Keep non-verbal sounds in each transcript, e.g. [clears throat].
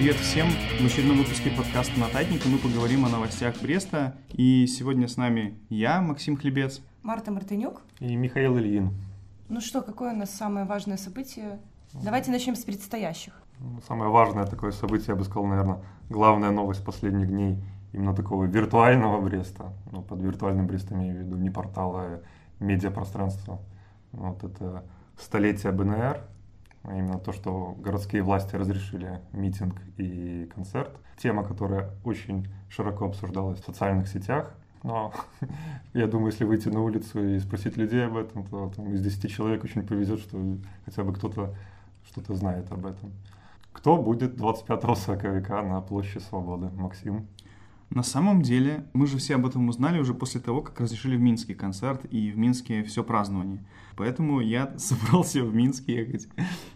Привет всем! В очередном выпуске подкаста «Нотатника» мы поговорим о новостях Бреста. И сегодня с нами я, Максим Хлебец. Марта Мартынюк. И Михаил Ильин. Ну что, какое у нас самое важное событие? Давайте начнем с предстоящих. Ну, самое важное такое событие, я бы сказал, наверное, главная новость последних дней именно такого виртуального Бреста. Ну, под виртуальным Брестом имею в виду не портала, а медиапространство. Вот это столетие БНР, а именно то, что городские власти разрешили митинг и концерт. Тема, которая очень широко обсуждалась в социальных сетях. Но [laughs] я думаю, если выйти на улицу и спросить людей об этом, то там, из 10 человек очень повезет, что хотя бы кто-то что-то знает об этом. Кто будет 25 сороковика на площади Свободы? Максим? На самом деле, мы же все об этом узнали уже после того, как разрешили в Минске концерт и в Минске все празднование. Поэтому я [laughs] собрался в Минск ехать.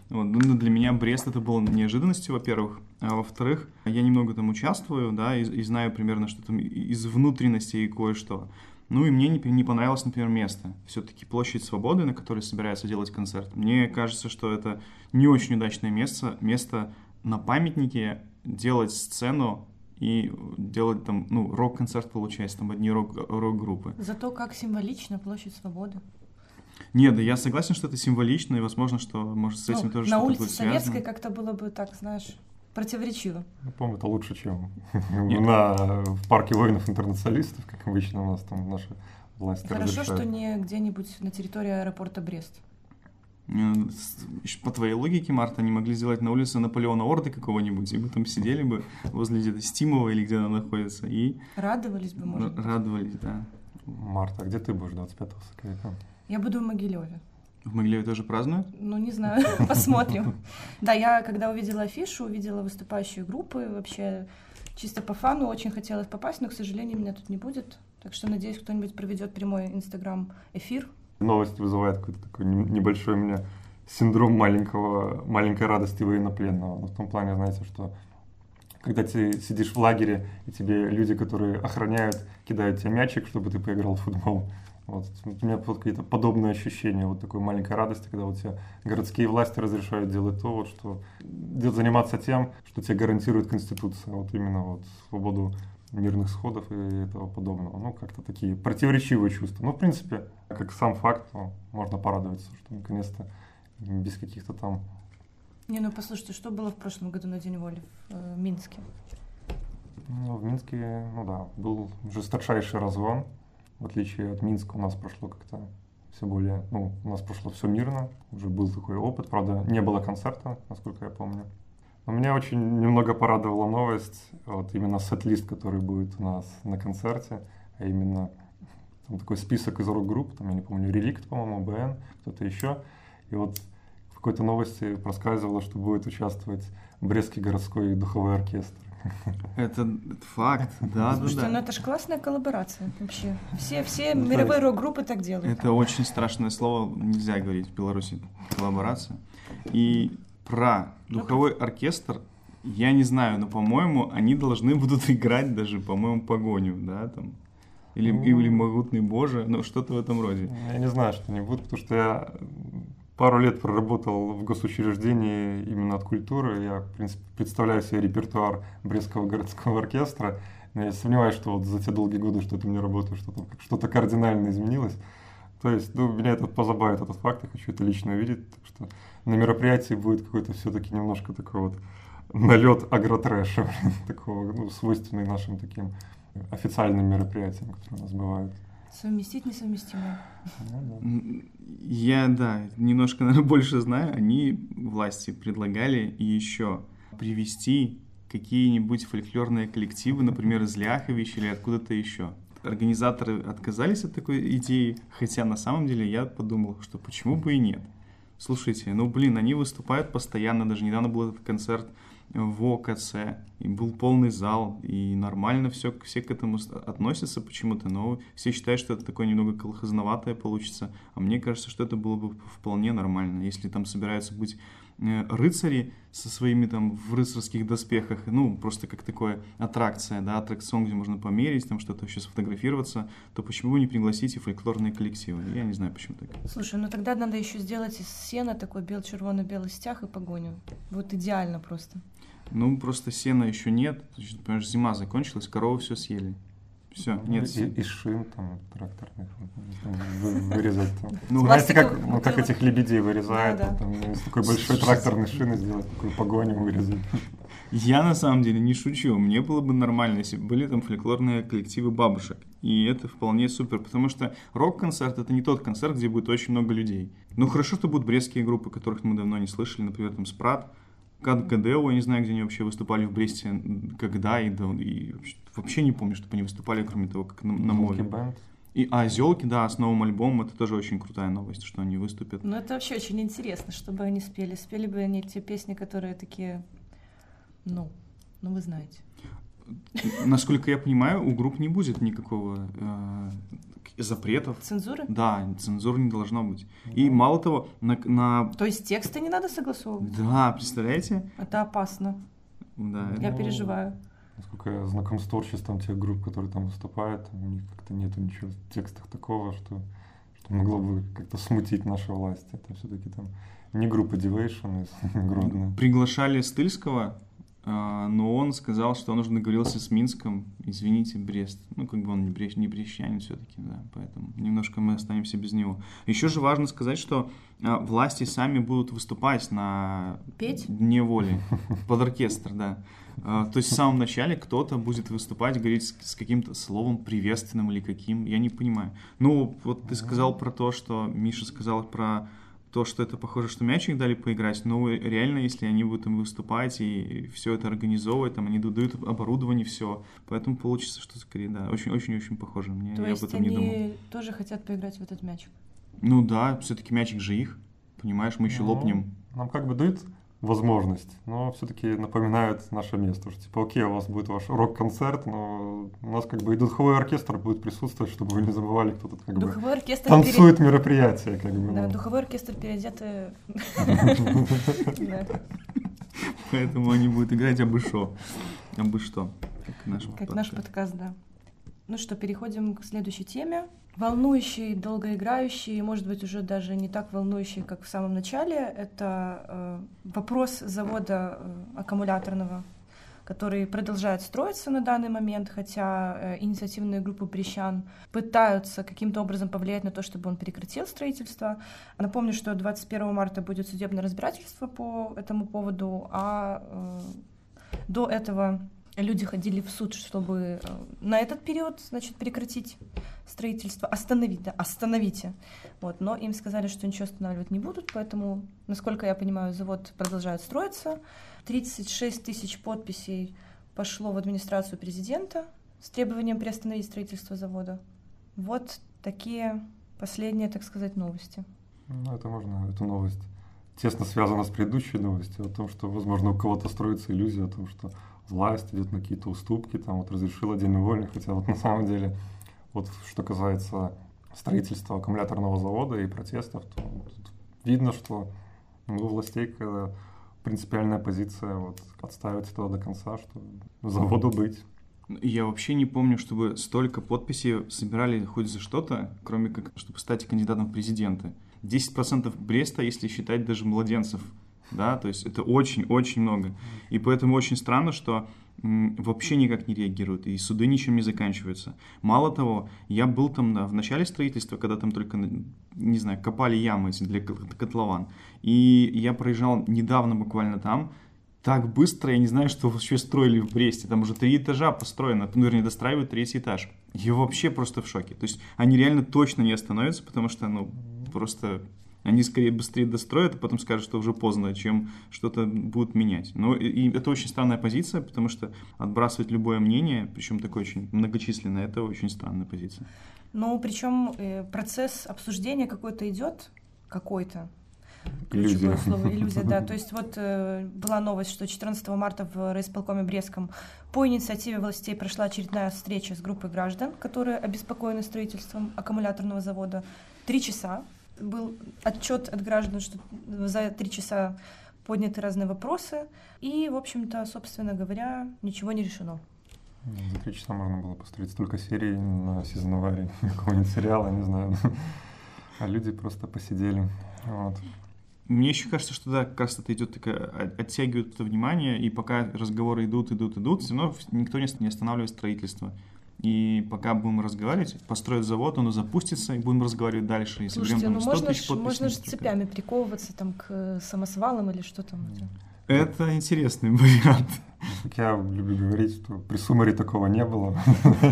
Вот. Ну, для меня Брест это было неожиданностью, во-первых. А во-вторых, я немного там участвую, да, и, и знаю примерно, что там из внутренности и кое-что. Ну и мне не, не понравилось, например, место. Все-таки площадь Свободы, на которой собираются делать концерт. Мне кажется, что это не очень удачное место. Место на памятнике делать сцену и делать там, ну, рок-концерт получается, там одни рок- рок-группы. Зато как символично площадь Свободы. Нет, да я согласен, что это символично, и возможно, что, может, с этим ну, тоже На что-то улице будет Советской связано. как-то было бы так, знаешь, противоречиво. Я помню, это лучше, чем [laughs] на, в парке воинов-интернационалистов, как обычно у нас там наши власти Хорошо, разрешают. что не где-нибудь на территории аэропорта Брест. С- По твоей логике, Марта, они могли сделать на улице Наполеона Орды какого-нибудь, и мы там сидели бы возле где-то Стимова или где она находится, и Радовались бы, может быть. радовались, да. Марта, а где ты будешь 25 сороковика? Я буду в Могилеве. В Могилеве тоже празднуют? Ну, не знаю, [laughs] посмотрим. Да, я когда увидела афишу, увидела выступающие группы, вообще чисто по фану очень хотелось попасть, но, к сожалению, меня тут не будет. Так что, надеюсь, кто-нибудь проведет прямой инстаграм-эфир. Новость вызывает какой-то такой не- небольшой у меня синдром маленького, маленькой радости военнопленного. Ну, в том плане, знаете, что когда ты сидишь в лагере, и тебе люди, которые охраняют, кидают тебе мячик, чтобы ты поиграл в футбол. Вот. У меня вот какие-то подобные ощущения, вот такой маленькой радости, когда вот тебе городские власти разрешают делать то, вот, что заниматься тем, что тебе гарантирует Конституция, вот именно вот свободу мирных сходов и этого подобного. Ну, как-то такие противоречивые чувства. Ну, в принципе, как сам факт, ну, можно порадоваться, что наконец-то без каких-то там... Не, ну послушайте, что было в прошлом году на День воли в э, Минске? Ну, в Минске, ну да, был жесточайший разгон. В отличие от Минска у нас прошло как-то все более, ну, у нас прошло все мирно, уже был такой опыт, правда, не было концерта, насколько я помню. Но меня очень немного порадовала новость, вот именно сет-лист, который будет у нас на концерте, а именно там такой список из рок-групп, там, я не помню, Реликт, по-моему, БН, кто-то еще. И вот в какой-то новости проскальзывало, что будет участвовать Брестский городской духовой оркестр. [laughs] Это факт, [laughs] да, да, Слушайте, ну да. это же классная коллаборация вообще. Все, все Ну, мировые да. рок-группы так делают. Это очень страшное слово, нельзя говорить в Беларуси, коллаборация. И про духовой оркестр я не знаю, но, по-моему, они должны будут [laughs] играть даже, по-моему, погоню, да, там. Или, Ну. или могутный Боже, ну что-то в этом роде. Я не знаю, что не будет, потому что я пару лет проработал в госучреждении именно от культуры. Я, в принципе, представляю себе репертуар Брестского городского оркестра. Но я сомневаюсь, что вот за те долгие годы, что это мне работаю, что-то что-то кардинально изменилось. То есть, ну, меня это позабавит, этот факт, я хочу это лично увидеть. Так что на мероприятии будет какой-то все-таки немножко такой вот налет агротрэша, [laughs] такого, ну, свойственный нашим таким официальным мероприятиям, которые у нас бывают. Совместить несовместимое. Ну, Я, да, немножко, наверное, [laughs] больше знаю. Они, власти, предлагали еще привести какие-нибудь фольклорные коллективы, например, из Ляхович или откуда-то еще. Организаторы отказались от такой идеи, хотя на самом деле я подумал, что почему бы и нет. Слушайте, ну блин, они выступают постоянно, даже недавно был этот концерт в ОКЦ, и был полный зал, и нормально все, все к этому относятся почему-то, но все считают, что это такое немного колхозноватое получится, а мне кажется, что это было бы вполне нормально, если там собираются быть рыцари со своими там в рыцарских доспехах, ну, просто как такое аттракция, да, аттракцион, где можно померить, там что-то еще сфотографироваться, то почему бы не пригласить и фольклорные коллективы? Я не знаю, почему так. Слушай, ну тогда надо еще сделать из сена такой бел-червоно-белый стяг и погоню. Вот идеально просто. Ну, просто сена еще нет. Что зима закончилась, коровы все съели. Все, Ну, нет и, и шин там тракторных вырезать там. [laughs] Ну, Знаете, как, ну, как этих лебедей вырезают, Да, да. вот там, из такой большой тракторной шины сделать, такую погоню вырезать. Я на самом деле не шучу. Мне было бы нормально, если бы были там фольклорные коллективы бабушек. И это вполне супер, потому что рок-концерт это не тот концерт, где будет очень много людей. Ну хорошо, что будут брестские группы, которых мы давно не слышали, например, там Спрат, Кад ГДО, я не знаю, где они вообще выступали в Бресте, когда и, да, и вообще, не помню, чтобы они выступали, кроме того, как на, на бэнд. И, а Зелки, да, с новым альбомом, это тоже очень крутая новость, что они выступят. Ну, это вообще очень интересно, чтобы они спели. Спели бы они те песни, которые такие, ну, ну вы знаете. Насколько я понимаю, у групп не будет никакого э, запретов. Цензуры? Да, цензуры не должно быть. И мало того, на, на- То есть тексты не надо согласовывать? Да, представляете? Это опасно. Да, Я Ну, переживаю. Насколько я знаком с творчеством тех групп, которые там выступают, у них как-то нету ничего в текстах такого, что, что могло бы как-то смутить наши власти. Это все-таки там не группа Devotion из [laughs] Гродно. приглашали Стыльского, но он сказал, что он уже договорился с Минском. Извините, Брест. Ну, как бы он не, брест, не брещанин все-таки, да, поэтому немножко мы останемся без него. Еще же важно сказать, что а, власти сами будут выступать на Петь? Дне воли [laughs] под оркестр, да. А, То есть в самом начале кто-то будет выступать, говорить с, с каким-то словом приветственным или каким, я не понимаю. Ну, вот ты сказал про то, что Миша сказал про то, что это похоже, что мячик дали поиграть, но реально, если они будут там выступать и все это организовывать, там они дают оборудование, все, поэтому получится, что скорее, да, очень-очень-очень похоже. Мне, То я об есть этом не думал. они тоже хотят поиграть в этот мячик. Ну да, все-таки мячик же их, понимаешь, мы еще Ну, лопнем. Нам как бы дают возможность, но все-таки напоминают наше место, что типа, окей, у вас будет ваш рок-концерт, но у нас как бы и духовой оркестр будет присутствовать, чтобы вы не забывали, кто тут как бы Духовой оркестр пере- танцует мероприятие, как бы. Да, ну. духовой оркестр переодеты... Да, [laughs] Поэтому они будут играть абы шо. Абы что. Как наш Как наш подкаст. подкаст, да. Ну что, переходим к следующей теме. Волнующий, долгоиграющий, может быть, уже даже не так волнующий, как в самом начале, это э, вопрос завода э, аккумуляторного, который продолжает строиться на данный момент, хотя э, инициативные группы брещан пытаются каким-то образом повлиять на то, чтобы он прекратил строительство. Напомню, что 21 марта будет судебное разбирательство по этому поводу, а э, до этого люди ходили в суд, чтобы э, на этот период, значит, прекратить строительство, остановить, да, остановите. Вот, но им сказали, что ничего останавливать не будут, поэтому, насколько я понимаю, завод продолжает строиться. 36 тысяч подписей пошло в администрацию президента с требованием приостановить строительство завода. Вот такие последние, так сказать, новости. Ну, это можно, эту новость тесно связана с предыдущей новостью о том, что, возможно, у кого-то строится иллюзия о том, что власть идет на какие-то уступки, там вот разрешила день увольня, хотя вот на самом деле, вот что касается строительства аккумуляторного завода и протестов, то тут видно, что ну, у властей какая-то принципиальная позиция вот отставить этого до конца, что заводу быть. Я вообще не помню, чтобы столько подписей собирали хоть за что-то, кроме как, чтобы стать кандидатом в президенты. 10% Бреста, если считать даже младенцев, да, то есть это очень-очень много. И поэтому очень странно, что вообще никак не реагируют, и суды ничем не заканчиваются. Мало того, я был там да, в начале строительства, когда там только, не знаю, копали ямы для кот- котлован, и я проезжал недавно буквально там, так быстро, я не знаю, что вообще строили в Бресте. Там уже три этажа построено, ну, вернее, достраивают третий этаж. Я вообще просто в шоке. То есть они реально точно не остановятся, потому что, ну, просто они скорее быстрее достроят, а потом скажут, что уже поздно, чем что-то будут менять. Но и, и это очень странная позиция, потому что отбрасывать любое мнение, причем такое очень многочисленное, это очень странная позиция. Ну, причем э, процесс обсуждения какой-то идет, какой-то. Иллюзия. Ключевое слово иллюзия, да. [laughs] То есть вот э, была новость, что 14 марта в райисполкоме Брестском по инициативе властей прошла очередная встреча с группой граждан, которые обеспокоены строительством аккумуляторного завода. Три часа был отчет от граждан, что за три часа подняты разные вопросы. И, в общем-то, собственно говоря, ничего не решено. За три часа можно было построить столько серий на сезон аварии [laughs] какого-нибудь сериала, не знаю. [laughs] А люди просто посидели. Вот. Мне еще кажется, что да, как раз это идет такая, оттягивают это внимание, и пока разговоры идут, идут, идут, все равно никто не останавливает строительство. И пока будем разговаривать, построят завод, он запустится, и будем разговаривать дальше. И Слушайте, ну можно ж, можно же цепями приковываться там к самосвалам или что там. Это интересный [laughs] вариант. Как я люблю говорить, что при Сумаре такого не было. [laughs]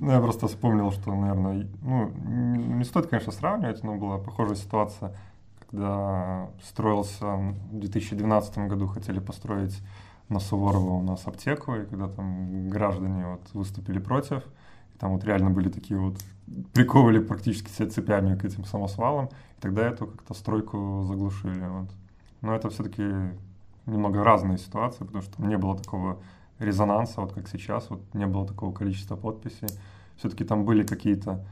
Ну, я просто вспомнил, что, наверное, ну, не стоит, конечно, сравнивать, но была похожая ситуация, когда строился в 2012 году, хотели построить на Суворова у нас аптеку, и когда там граждане вот выступили против, и там вот реально были такие вот, приковывали практически все цепями к этим самосвалам, и тогда эту как-то стройку заглушили. Вот. Но это все-таки немного разные ситуации, потому что не было такого резонанса, вот как сейчас, вот не было такого количества подписей. Все-таки там были какие-то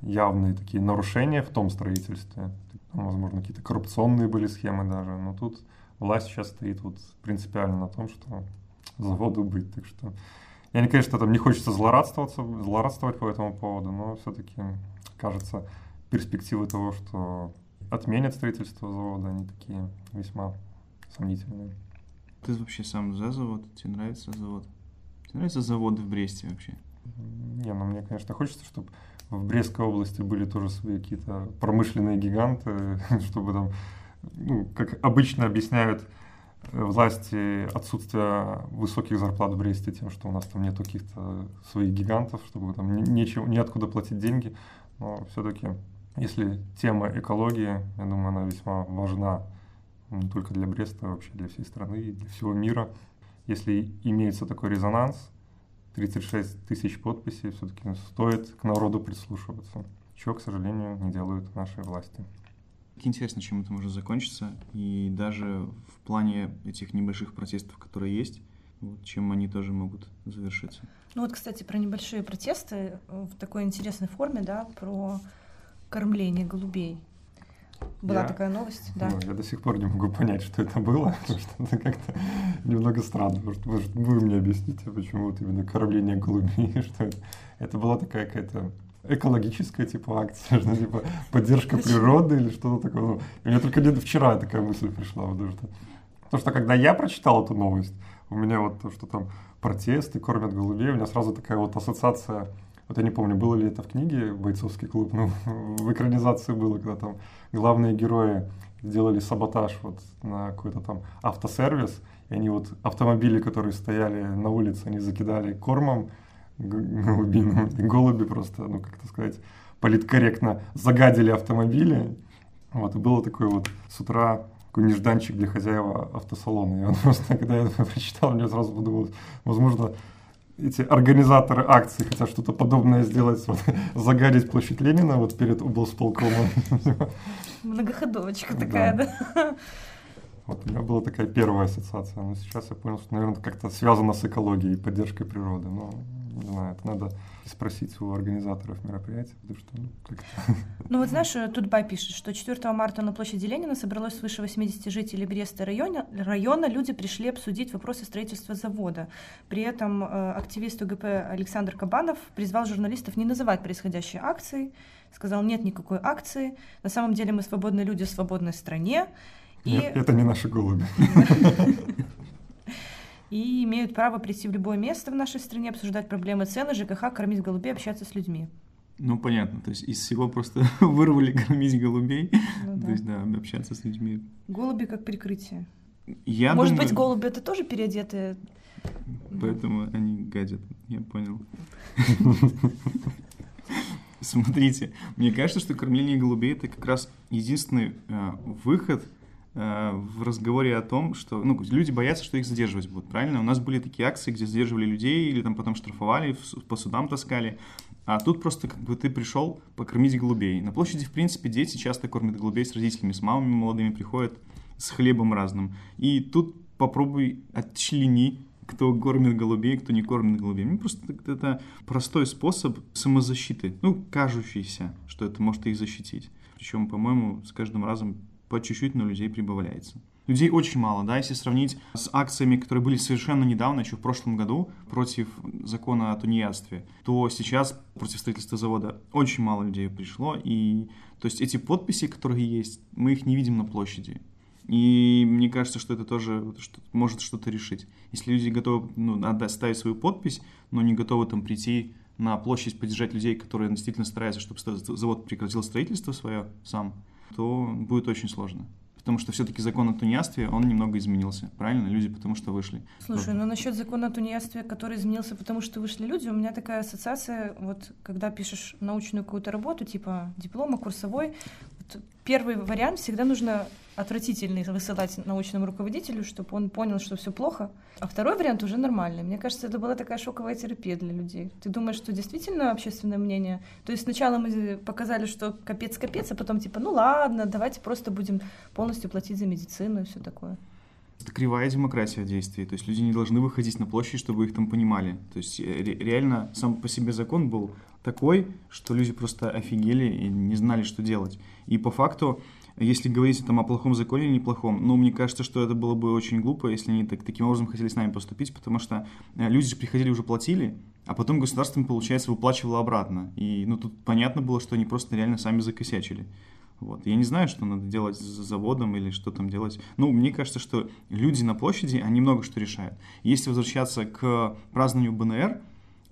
явные такие нарушения в том строительстве. Возможно, какие-то коррупционные были схемы даже. Но тут власть сейчас стоит вот принципиально на том, что заводу быть. Так что я не, конечно, там не хочется злорадствоваться, злорадствовать по этому поводу, но все-таки кажется перспективы того, что отменят строительство завода, они такие весьма сомнительные. Ты вообще сам за завод? Тебе нравится завод? Тебе нравятся заводы в Бресте вообще? Не, ну мне, конечно, хочется, чтобы в Брестской области были тоже свои какие-то промышленные гиганты, [laughs] чтобы там, ну, как обычно объясняют э, власти отсутствие высоких зарплат в Бресте тем, что у нас там нет каких-то своих гигантов, чтобы там нечего, неоткуда платить деньги. Но все-таки, если тема экологии, я думаю, она весьма важна не только для Бреста, а вообще для всей страны и для всего мира. Если имеется такой резонанс, 36 тысяч подписей, все-таки стоит к народу прислушиваться, чего, к сожалению, не делают наши власти. Интересно, чем это может закончиться, и даже в плане этих небольших протестов, которые есть, вот, чем они тоже могут завершиться. Ну вот, кстати, про небольшие протесты в такой интересной форме, да, про кормление голубей. Была я, такая новость, да. Ну, я до сих пор не могу понять, что это было, [laughs] потому что это как-то немного странно. Может, может, вы мне объясните, почему вот именно кормление голубей, [laughs] что это? Это была такая какая-то экологическая типа акция, что [laughs] типа поддержка природы или что-то такое. Ну, у меня только где-то вчера такая мысль пришла, потому что, потому что когда я прочитал эту новость, у меня вот то, что там протесты кормят голубей, у меня сразу такая вот ассоциация вот я не помню, было ли это в книге «Бойцовский клуб», но [laughs] в экранизации было, когда там главные герои сделали саботаж вот на какой-то там автосервис, и они вот автомобили, которые стояли на улице, они закидали кормом голубиным, и [laughs] голуби просто, ну, как то сказать, политкорректно загадили автомобили. Вот, и было такое вот с утра такой нежданчик для хозяева автосалона. И он [laughs] просто, когда я это прочитал, мне сразу подумалось, возможно, эти организаторы акции хотят что-то подобное сделать, вот, [laughs] загадить площадь Ленина вот перед облсполкомом. Многоходовочка такая, да? да? Вот у меня была такая первая ассоциация, но сейчас я понял, что, наверное, как-то связано с экологией и поддержкой природы. Но, не знаю, это надо спросить у организаторов мероприятия, потому что ну, как-то... Ну вот знаешь, Тутбай пишет, что 4 марта на площади Ленина собралось свыше 80 жителей Бреста района. района. Люди пришли обсудить вопросы строительства завода. При этом э, активист УГП Александр Кабанов призвал журналистов не называть происходящие акции, сказал, нет никакой акции, на самом деле мы свободные люди в свободной стране. Нет, и... это не наши голуби. [laughs] и имеют право прийти в любое место в нашей стране, обсуждать проблемы цены, ЖКХ, кормить голубей, общаться с людьми. Ну, понятно. То есть из всего просто [laughs] вырвали кормить голубей. Ну, да. То есть, да, общаться с людьми. Голуби как прикрытие. Я Может думаю... быть, голуби это тоже переодетые? Поэтому они гадят. Я понял. [laughs] Смотрите, мне кажется, что кормление голубей это как раз единственный э, выход в разговоре о том, что ну, люди боятся, что их задерживать будут, правильно? У нас были такие акции, где задерживали людей или там потом штрафовали, по судам таскали. А тут просто как бы ты пришел покормить голубей. На площади, в принципе, дети часто кормят голубей с родителями, с мамами молодыми приходят с хлебом разным. И тут попробуй отчлени, кто кормит голубей, кто не кормит голубей. Ну, просто это простой способ самозащиты, ну, кажущийся, что это может их защитить. Причем, по-моему, с каждым разом по чуть-чуть, но людей прибавляется. Людей очень мало, да, если сравнить с акциями, которые были совершенно недавно, еще в прошлом году, против закона о тунеядстве, то сейчас против строительства завода очень мало людей пришло, и то есть эти подписи, которые есть, мы их не видим на площади. И мне кажется, что это тоже может что-то решить. Если люди готовы ну, отдать, ставить свою подпись, но не готовы там прийти на площадь поддержать людей, которые действительно стараются, чтобы завод прекратил строительство свое сам, то будет очень сложно. Потому что все-таки закон о тунеядстве, он немного изменился. Правильно? Люди потому что вышли. Слушай, ну насчет закона о тунеядстве, который изменился потому что вышли люди, у меня такая ассоциация, вот когда пишешь научную какую-то работу, типа диплома, курсовой, первый вариант всегда нужно отвратительный высылать научному руководителю, чтобы он понял, что все плохо. А второй вариант уже нормальный. Мне кажется, это была такая шоковая терапия для людей. Ты думаешь, что действительно общественное мнение? То есть сначала мы показали, что капец-капец, а потом типа, ну ладно, давайте просто будем полностью платить за медицину и все такое. Это кривая демократия в действии. То есть люди не должны выходить на площадь, чтобы их там понимали. То есть э, реально сам по себе закон был такой, что люди просто офигели и не знали, что делать. И по факту если говорить там о плохом законе или неплохом, ну, мне кажется, что это было бы очень глупо, если они так, таким образом хотели с нами поступить, потому что э, люди же приходили, уже платили, а потом государство, получается, выплачивало обратно. И, ну, тут понятно было, что они просто реально сами закосячили. Вот. Я не знаю, что надо делать с заводом или что там делать. Ну, мне кажется, что люди на площади, они много что решают. Если возвращаться к празднованию БНР,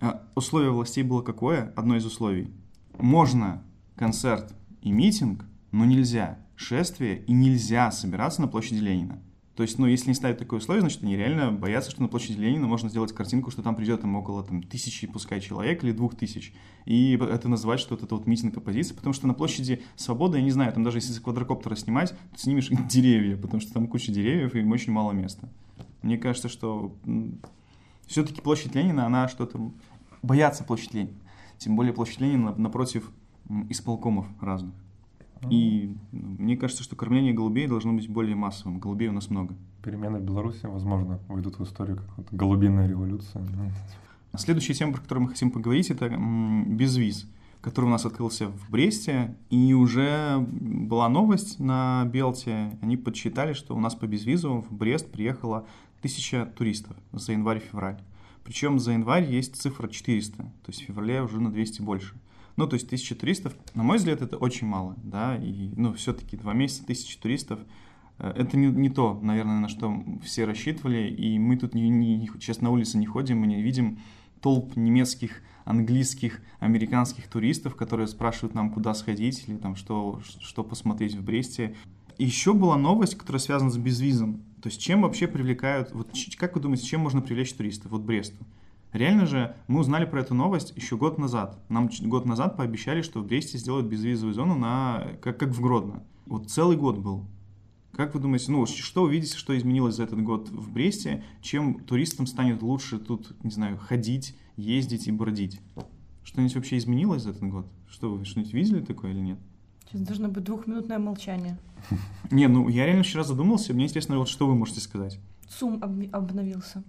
э, условие властей было какое? Одно из условий. Можно концерт и митинг, но нельзя шествие, и нельзя собираться на площади Ленина. То есть, ну, если не ставить такое условие, значит, они реально боятся, что на площади Ленина можно сделать картинку, что там придет там около там, тысячи, пускай, человек или двух тысяч. И это называть, что это вот митинг оппозиции, потому что на площади Свободы, я не знаю, там даже если с квадрокоптера снимать, то снимешь [laughs] деревья, потому что там куча деревьев и им очень мало места. Мне кажется, что все-таки площадь Ленина, она что-то... Боятся площадь Ленина. Тем более площадь Ленина напротив исполкомов разных. И мне кажется, что кормление голубей должно быть более массовым. Голубей у нас много. Перемены в Беларуси, возможно, войдут в историю как вот голубиная революция. Следующая тема, про которую мы хотим поговорить, это безвиз, который у нас открылся в Бресте. И уже была новость на Белте. Они подсчитали, что у нас по безвизу в Брест приехало тысяча туристов за январь-февраль. Причем за январь есть цифра 400, то есть в феврале уже на 200 больше. Ну, то есть тысяча туристов, на мой взгляд, это очень мало, да, и, ну, все-таки два месяца тысячи туристов, э, это не, не то, наверное, на что все рассчитывали, и мы тут не, не, сейчас на улице не ходим, мы не видим толп немецких, английских, американских туристов, которые спрашивают нам, куда сходить или там что, что посмотреть в Бресте. Еще была новость, которая связана с безвизом. То есть чем вообще привлекают, вот как вы думаете, чем можно привлечь туристов, вот Бресту? Реально же мы узнали про эту новость еще год назад. Нам год назад пообещали, что в Бресте сделают безвизовую зону на как, как в Гродно. Вот целый год был. Как вы думаете, ну, что увидите, что изменилось за этот год в Бресте, чем туристам станет лучше тут, не знаю, ходить, ездить и бродить? Что-нибудь вообще изменилось за этот год? Что вы что-нибудь видели такое или нет? Сейчас должно быть двухминутное молчание. [laughs] Не, ну я реально вчера задумался, мне интересно, вот что вы можете сказать. ЦУМ обновился.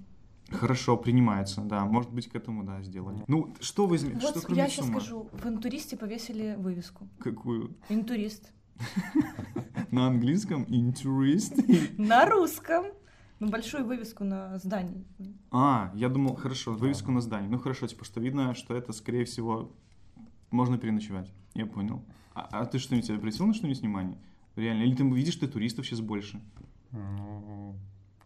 Хорошо, принимается, да. Может быть, к этому, да, сделали. Ну, что вы? Вот что, я сейчас скажу. В интуристе повесили вывеску. Какую? Интурист. [laughs] На английском интурист? [laughs] На русском. Ну, большую вывеску на здании. А, я думал, хорошо, вывеску на здании. Ну, хорошо, типа, что видно, что это, скорее всего, можно переночевать. Я понял. А, а ты что-нибудь обратил на что-нибудь внимание? Реально? Или ты видишь, что туристов сейчас больше?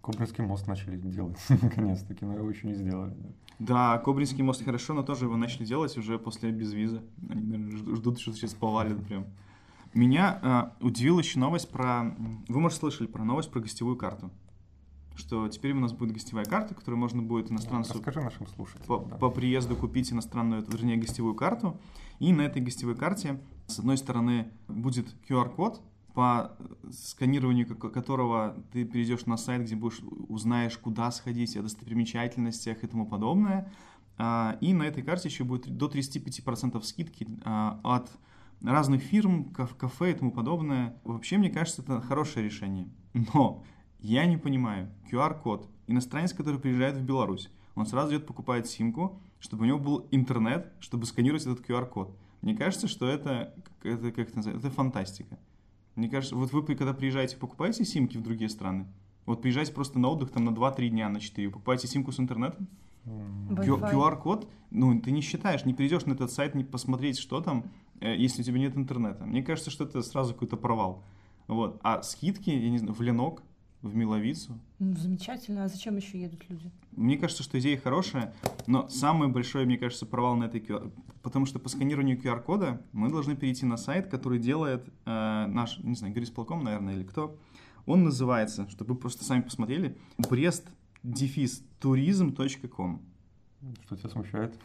Кобринский мост начали делать, [laughs] наконец-таки, но его еще не сделали. Да, Кобринский мост хорошо, но тоже его начали делать уже после безвиза. Они, наверное, ждут, что сейчас повалит прям. Меня э, удивила еще новость про... Вы, может, слышали про новость про гостевую карту? Что теперь у нас будет гостевая карта, которую можно будет иностранцу... Расскажи нашим слушателям. По, да. по приезду купить иностранную, вернее, гостевую карту. И на этой гостевой карте, с одной стороны, будет QR-код, по сканированию которого ты перейдешь на сайт, где будешь узнаешь, куда сходить, о достопримечательностях и тому подобное. А, и на этой карте еще будет до 35% скидки а, от разных фирм, кафе и тому подобное. Вообще, мне кажется, это хорошее решение. Но я не понимаю, QR-код, иностранец, который приезжает в Беларусь, он сразу идет, покупает симку, чтобы у него был интернет, чтобы сканировать этот QR-код. Мне кажется, что это, это как это называется, это фантастика. Мне кажется, вот вы когда приезжаете, покупаете симки в другие страны? Вот приезжаете просто на отдых там на 2-3 дня, на 4, покупаете симку с интернетом? QR-код, ну, ты не считаешь, не придешь на этот сайт, не посмотреть, что там, э, если у тебя нет интернета. Мне кажется, что это сразу какой-то провал. Вот. А скидки, я не знаю, в Ленок, в Миловицу. Ну, замечательно. А зачем еще едут люди? Мне кажется, что идея хорошая, но самый большой, мне кажется, провал на этой QR... Потому что по сканированию QR-кода мы должны перейти на сайт, который делает э, наш, не знаю, горисполком, наверное, или кто. Он называется, чтобы вы просто сами посмотрели, брест дефис туризм.ком. Что тебя смущает?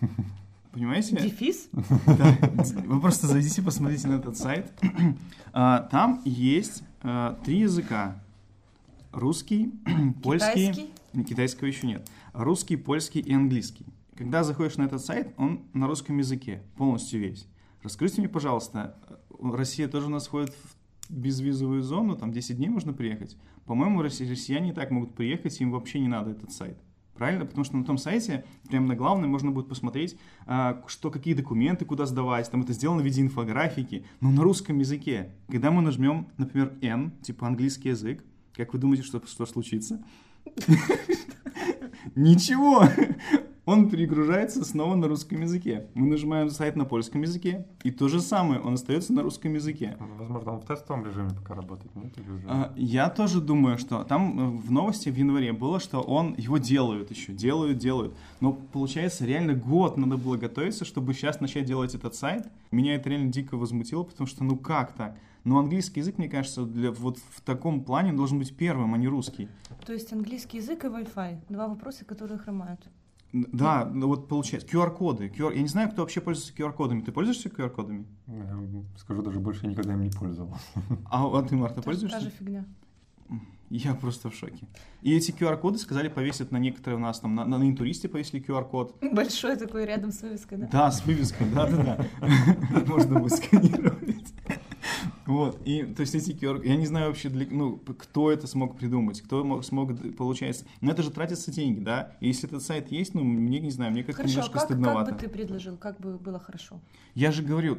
Понимаете? Дефис? Да. Вы просто зайдите, посмотрите на этот сайт. [clears throat] А, Там есть а, три языка. Русский, [clears throat] польский... Китайский? Китайского еще нет. Русский, польский и английский. Когда заходишь на этот сайт, он на русском языке, полностью весь. Расскажите мне, пожалуйста, Россия тоже у нас входит в безвизовую зону, там 10 дней можно приехать. По-моему, россия- россияне и так могут приехать, им вообще не надо этот сайт. Правильно? Потому что на том сайте, прямо на главном, можно будет посмотреть, а, что какие документы куда сдавать. Там это сделано в виде инфографики, но на русском языке. Когда мы нажмем, например, N, типа английский язык, как вы думаете, что, что случится? Ничего! Он перегружается снова на русском языке. Мы нажимаем сайт на польском языке, и то же самое, он остается на русском языке. Возможно, он в тестовом режиме пока работает, нет? Или уже... А, Я тоже думаю, что там э, в новости в январе было, что он его делают еще, делают, делают. Но получается, реально год надо было готовиться, чтобы сейчас начать делать этот сайт. Меня это реально дико возмутило, потому что ну как так? Но английский язык, мне кажется, для, вот в таком плане должен быть первым, а не русский. То есть английский язык и Wi-Fi. Два вопроса, которые хромают. Да, ну вот получается, QR-коды. QR... Я не знаю, кто вообще пользуется QR-кодами. Ты пользуешься QR-кодами? Скажу даже больше, я никогда им не пользовался. А, а ты, Марта, Та же- пользуешься? Та же фигня. Я просто в шоке. И эти QR-коды сказали повесят на некоторые у нас там, на, на, на интуристе повесили QR-код. Большой такой рядом с вывеской, да? Да, с вывеской, да-да-да. [laughs] Можно будет сканировать. Вот, и, то есть эти QR, я не знаю вообще, для, ну, кто это смог придумать, кто мог, смог, получается, но это же тратятся деньги, да, и если этот сайт есть, ну, мне, не знаю, мне как-то а немножко как, как стыдновато. бы ты предложил, как бы было хорошо? Я же говорю,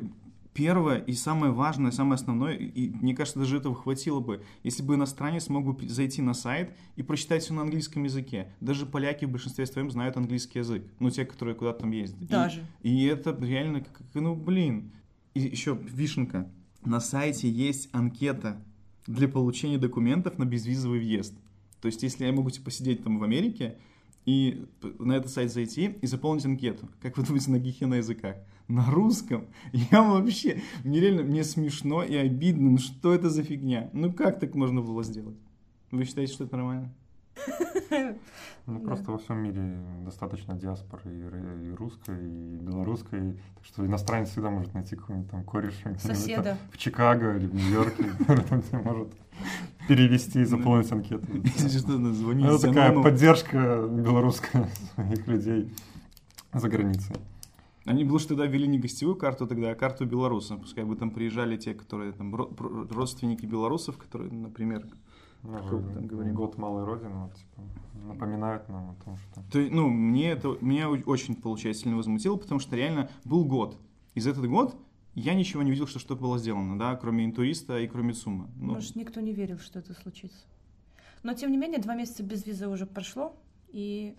первое и самое важное, самое основное, и и мне кажется, даже этого хватило бы, если бы иностранец мог бы зайти на сайт и прочитать все на английском языке. Даже поляки в большинстве своем знают английский язык, ну, те, которые куда-то там ездят. И- Даже. И, это реально, как, ну, блин. И еще вишенка. На сайте есть анкета для получения документов на безвизовый въезд. То есть, если я могу типа сидеть там в Америке и на этот сайт зайти и заполнить анкету, как вы думаете, на каких я на языках? На русском? [laughs] Я вообще, мне реально, мне смешно и обидно, ну что это за фигня? Ну как так можно было сделать? Вы считаете, что это нормально? [laughs] Ну, Да. просто во всем мире достаточно диаспоры и, русской, и белорусской, так что иностранец всегда может найти какого-нибудь там кореша Соседа. в Чикаго или в Нью-Йорке, [laughs] там тебе может перевести и заполнить анкету. [laughs] Если что, надо звонить Это такая Зенону. поддержка белорусская своих людей за границей. Они бы лучше тогда ввели не гостевую карту тогда, а карту белоруса. Пускай бы там приезжали те, которые там родственники белорусов, которые, например, Ну, мы там говорим? Год малой родины, вот, типа, напоминают нам о том, что... То, есть, ну, мне это меня очень, получается, сильно возмутило, потому что реально был год. И за этот год я ничего не видел, что что было сделано, да, кроме интуриста и кроме ЦУМа. Ну, Может, никто не верил, что это случится. Но, тем не менее, два месяца без визы уже прошло, и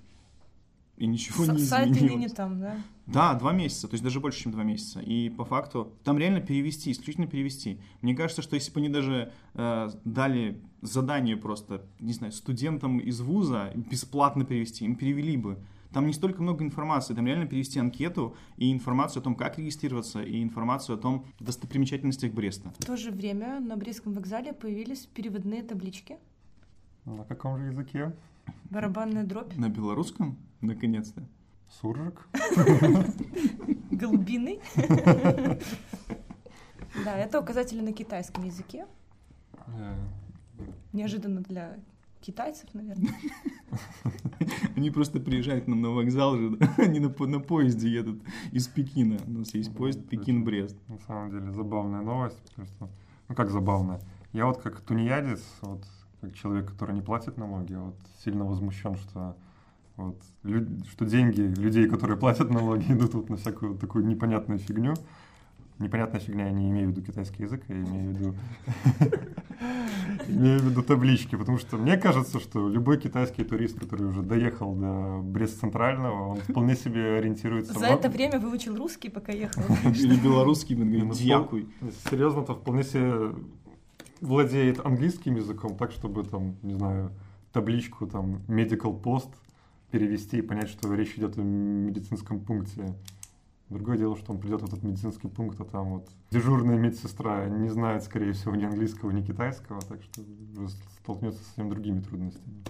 и ничего с- не сайт ныне изменилось. там, да? Да, два месяца, то есть даже больше, чем два месяца. И по факту там реально перевести, исключительно перевести. Мне кажется, что если бы они даже э, дали задание просто, не знаю, студентам из вуза бесплатно перевести, им перевели бы. Там не столько много информации, там реально перевести анкету и информацию о том, как регистрироваться, и информацию о том достопримечательностях Бреста. В то же время на Брестском вокзале появились переводные таблички. На каком же языке? Барабанная дробь, На белорусском, наконец-то. Суржик? [laughs] голубиный. [laughs] Да, это указатели на китайском языке. Неожиданно для китайцев, наверное. [laughs] Они просто приезжают к нам на вокзал же, [laughs] они на, на поезде едут из Пекина. У нас есть поезд Пекин-Брест. На самом деле забавная новость, потому что, ну как забавная, я вот как тунеядец, вот как человек, который не платит налоги, вот сильно возмущен, что вот, лю- что деньги людей, которые платят налоги, [laughs] идут вот на всякую вот такую непонятную фигню. Непонятная фигня, я не имею в виду китайский язык, я имею в виду [laughs] имею в виду таблички, потому что мне кажется, что любой китайский турист, который уже доехал до Брест-Центрального, он вполне себе ориентируется. За это время выучил русский, пока ехал. [laughs] Или белорусский, мы говорим, Ну, дьякуй. Серьезно, то вполне себе владеет английским языком, так, чтобы там, не знаю, табличку там medical post перевести и понять, что речь идет о медицинском пункте. Другое дело, что он придет в этот медицинский пункт, а там вот дежурная медсестра не знает, скорее всего, ни английского, ни китайского, так что столкнется с совсем другими трудностями.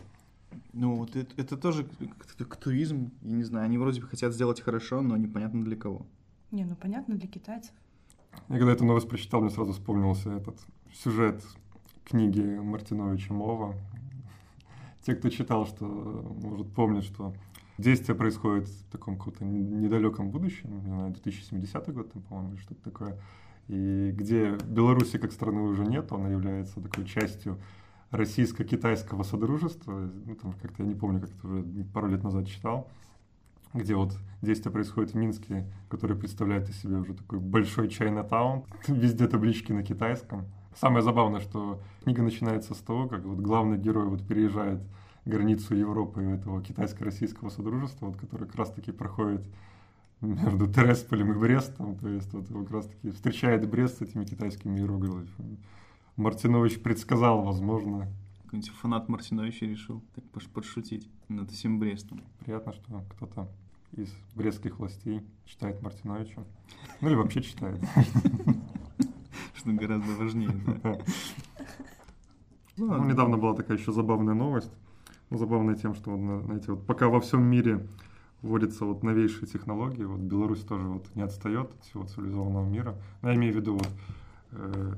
Ну, вот это, это тоже к, к туризм, я не знаю, они вроде бы хотят сделать хорошо, но непонятно для кого. Не, ну понятно, для китайцев. Я когда эту новость прочитал, мне сразу вспомнился этот сюжет книги Мартиновича Мова. Те, кто читал, что, может, помнят, что действие происходит в таком каком-то недалеком будущем, не знаю, 2070 год, там, по-моему, что-то такое, и где Беларуси как страны уже нет, она является такой частью российско-китайского содружества, ну, там как-то я не помню, как это уже пару лет назад читал, где вот действие происходит в Минске, который представляет из себя уже такой большой Чайна-таун, [laughs] везде таблички на китайском. Самое забавное, что книга начинается с того, как вот главный герой вот переезжает границу Европы этого китайско-российского содружества, вот, который как раз-таки проходит между Тересполем и Брестом, то есть вот как раз-таки встречает Брест с этими китайскими иероглифами. Мартинович предсказал, возможно. Какой-нибудь фанат Мартиновича решил так подшутить над этим Брестом. Приятно, что кто-то из брестских властей читает Мартиновича. Ну или вообще читает. [laughs] Что гораздо важнее, да. [laughs] Ну, недавно была такая еще забавная новость. Ну, забавная тем, что, знаете, вот пока во всем мире вводятся вот новейшие технологии, вот Беларусь тоже вот не отстает от всего цивилизованного мира. Но я имею в виду вот э,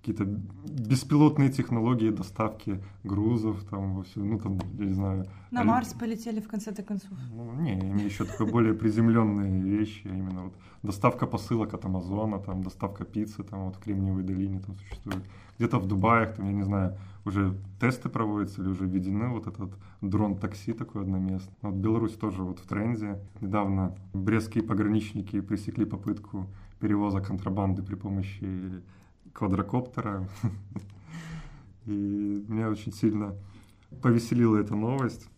какие-то беспилотные технологии доставки грузов, там, во все, ну, там, я не знаю. На Марс полетели в конце-то концов. Ну, не, я имею еще такое более приземленные вещи, а именно вот доставка посылок от Амазона, там, доставка пиццы, там, вот в Кремниевой долине там существует. Где-то в Дубаях, там, я не знаю, уже тесты проводятся или уже введены вот этот дрон-такси такой одноместный. Вот Беларусь тоже вот в тренде. Недавно брестские пограничники пресекли попытку перевоза контрабанды при помощи квадрокоптера. [laughs] И меня очень сильно повеселила эта новость.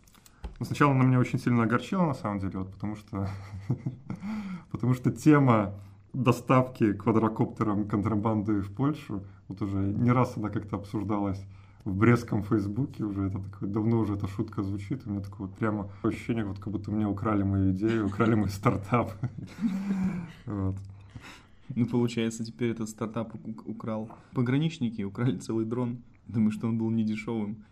Но сначала она меня очень сильно огорчила, на самом деле, вот, потому что [laughs] потому что тема доставки квадрокоптером контрабанды в Польшу, вот уже не раз она как-то обсуждалась в Брестском Фейсбуке уже, это такое, давно уже эта шутка звучит, у меня такое вот прямо ощущение, вот как будто мне украли мою идею, украли мой стартап. [laughs] Вот. Ну, получается, теперь этот стартап украл пограничники, украли целый дрон. Думаю, что он был не дешевым.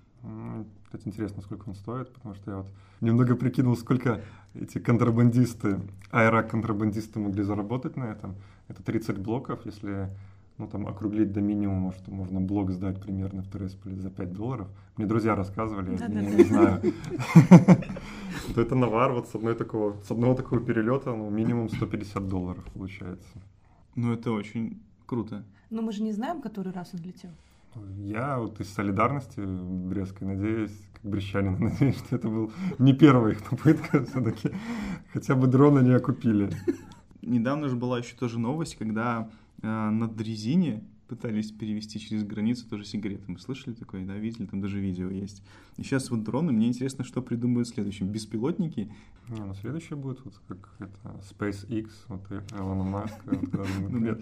Кстати, интересно, сколько он стоит, потому что я вот немного прикинул, сколько эти контрабандисты, аэро-контрабандисты могли заработать на этом. Это 30 блоков, если ну, там, округлить до минимума, что можно блок сдать примерно в Тересполе за 5 долларов. Мне друзья рассказывали, я, я не знаю. [laughs] То это навар вот с, одной такого, с одного такого перелета ну, минимум 150 долларов получается. Ну, это очень круто. Но мы же не знаем, который раз он летел. Я вот из солидарности Брестской надеюсь, как брещанин, [laughs] надеюсь, что это был не первая их попытка все-таки. Хотя бы дрона не окупили. Недавно же была еще тоже новость, когда на дрезине пытались перевести через границу тоже сигареты. Мы слышали такое, да, видели, там даже видео есть. И сейчас вот дроны, мне интересно, что придумают следующим. Беспилотники? Не, ну следующее будет вот как это SpaceX, вот Элона Маска, [laughs] ну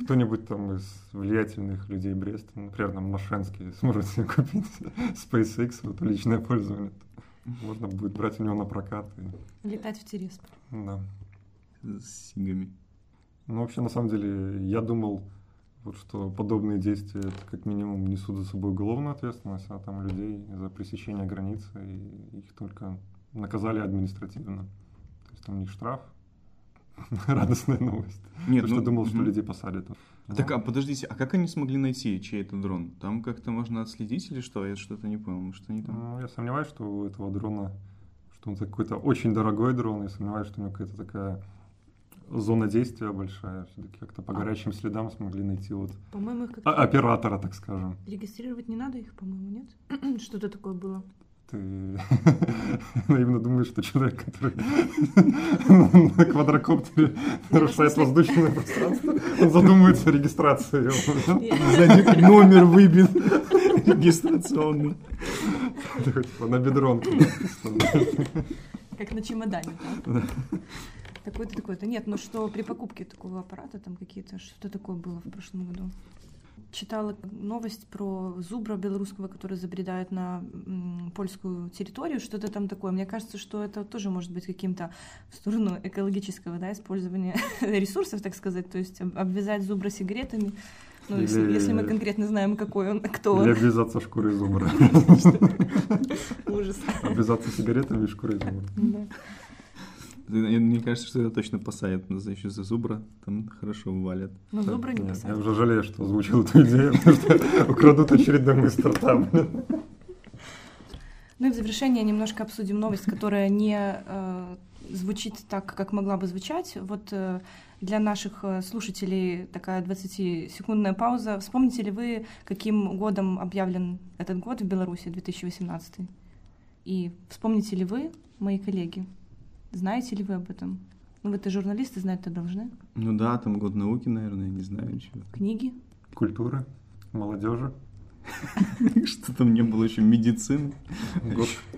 кто-нибудь там из влиятельных людей Бреста, например, там Машенский сможет себе купить [laughs] SpaceX, вот личное пользование. Можно будет брать у него на прокат. И... Летать в Тересполь. Да. С сигами. Ну, вообще, на самом деле, я думал, вот что подобные действия это как минимум несут за собой уголовную ответственность, а там людей за пресечение границы, и их только наказали административно. То есть там не штраф, [laughs] радостная новость. Нет, Потому ну, что думал, что людей посадят. Так, а подождите, а как они смогли найти, чей это дрон? Там как-то можно отследить или что? Я что-то не понял, что они там... Ну, я сомневаюсь, что у этого дрона, что он какой-то очень дорогой дрон, я сомневаюсь, что у него какая-то такая зона действия большая. Все-таки как-то по а. горячим следам смогли найти вот по-моему, их оператора, так скажем. Регистрировать не надо их, по-моему, нет? [clears throat] Что-то такое было. Ты [laughs] наивно думаешь, что человек, который [laughs] на квадрокоптере нарушает воздушное пространство, он задумывается о регистрации. [laughs] Номер выбит регистрационный. Типа на бедронку. Как на чемодане. Такой-то, такой-то. Нет, но что при покупке такого аппарата там какие-то, что такое было в прошлом году? читала новость про зубра белорусского, который забредает на польскую территорию, что-то там такое. Мне кажется, что это тоже может быть каким-то в сторону экологического да, использования [laughs] ресурсов, так сказать, то есть обвязать зубра сигаретами. Ну, Или... если, если мы конкретно знаем, какой он, кто он. Или обвязаться шкурой зубра. [laughs] Ужас. Обвязаться сигаретами и шкурой зубра. Мне кажется, что это точно посадят за еще за зубра, там хорошо валят. Ну, зубра не посадят. Я уже жалею, что озвучил эту идею, [laughs] потому что украдут очередной мой стартап. Ну и в завершение немножко обсудим новость, которая не э, звучит так, как могла бы звучать. Вот э, для наших э, слушателей такая 20-секундная пауза. Вспомните ли вы, каким годом объявлен этот год в Беларуси, 2018? И вспомните ли вы, мои коллеги, знаете ли вы об этом? Ну, вы-то журналисты, знать-то должны. Ну да, там год науки, наверное, не знаю чего. Книги? Культура, молодежи. [laughs] Что там не было еще медицины.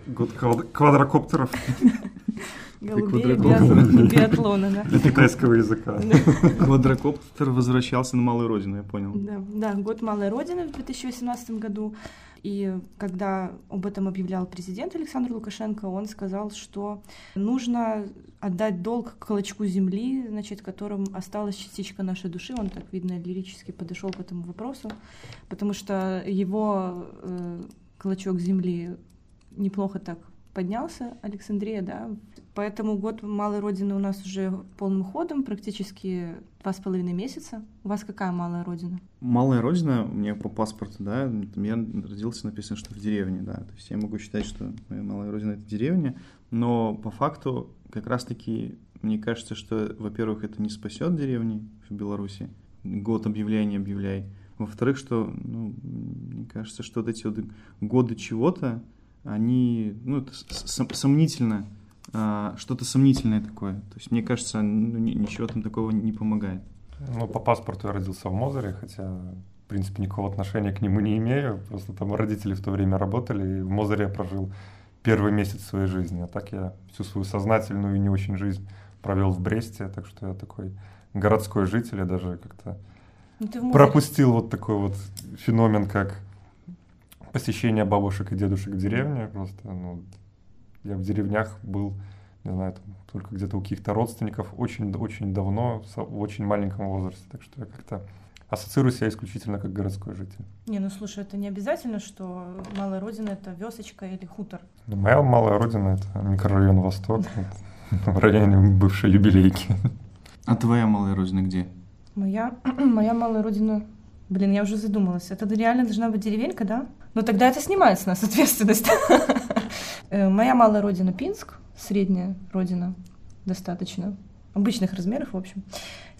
Год квадрокоптеров. [laughs] Голубей биатлона, да. Китайского языка. Квадрокоптер возвращался на Малую Родину, я понял. Да, да, год Малой Родины в 2018 году. И когда об этом объявлял президент Александр Лукашенко, он сказал, что нужно отдать долг клочку земли, значит, которым осталась частичка нашей души. Он так, видно, лирически подошел к этому вопросу, потому что его э, клочок земли неплохо так поднялся, Александрия, да, Поэтому год малой родины у нас уже полным ходом, практически два с половиной месяца. У вас какая малая родина? Малая родина, у меня по паспорту, да, я родился, написано, что в деревне, да. То есть я могу считать, что моя малая родина — это деревня, но по факту как раз-таки мне кажется, что, во-первых, это не спасет деревни в Беларуси. Год объявления объявляй. Во-вторых, что, ну, мне кажется, что вот эти вот годы чего-то, они, ну, это сомнительно а, что-то сомнительное такое. То есть, мне кажется, ну, ничего там такого не помогает. Ну, по паспорту я родился в Мозере, хотя, в принципе, никакого отношения к нему не имею. Просто там родители в то время работали, и в Мозере я прожил первый месяц своей жизни. А так я всю свою сознательную и не очень жизнь провел в Бресте, так что я такой городской житель, я даже как-то ну, пропустил вот такой вот феномен, как посещение бабушек и дедушек в деревне. Просто, ну, я в деревнях был, не знаю, там, только где-то у каких-то родственников очень-очень давно, в очень маленьком возрасте. Так что я как-то ассоциирую себя исключительно как городской житель. Не, ну слушай, это не обязательно, что малая родина это весочка или хутор. Ну, моя малая родина это микрорайон Восток, в районе бывшей юбилейки. А твоя малая родина где? Моя, [clears throat] моя малая родина Блин, я уже задумалась. Это реально должна быть деревенька, да? Ну тогда это снимает с нас ответственность. Э, моя малая родина Пинск, средняя родина достаточно, обычных размеров, в общем.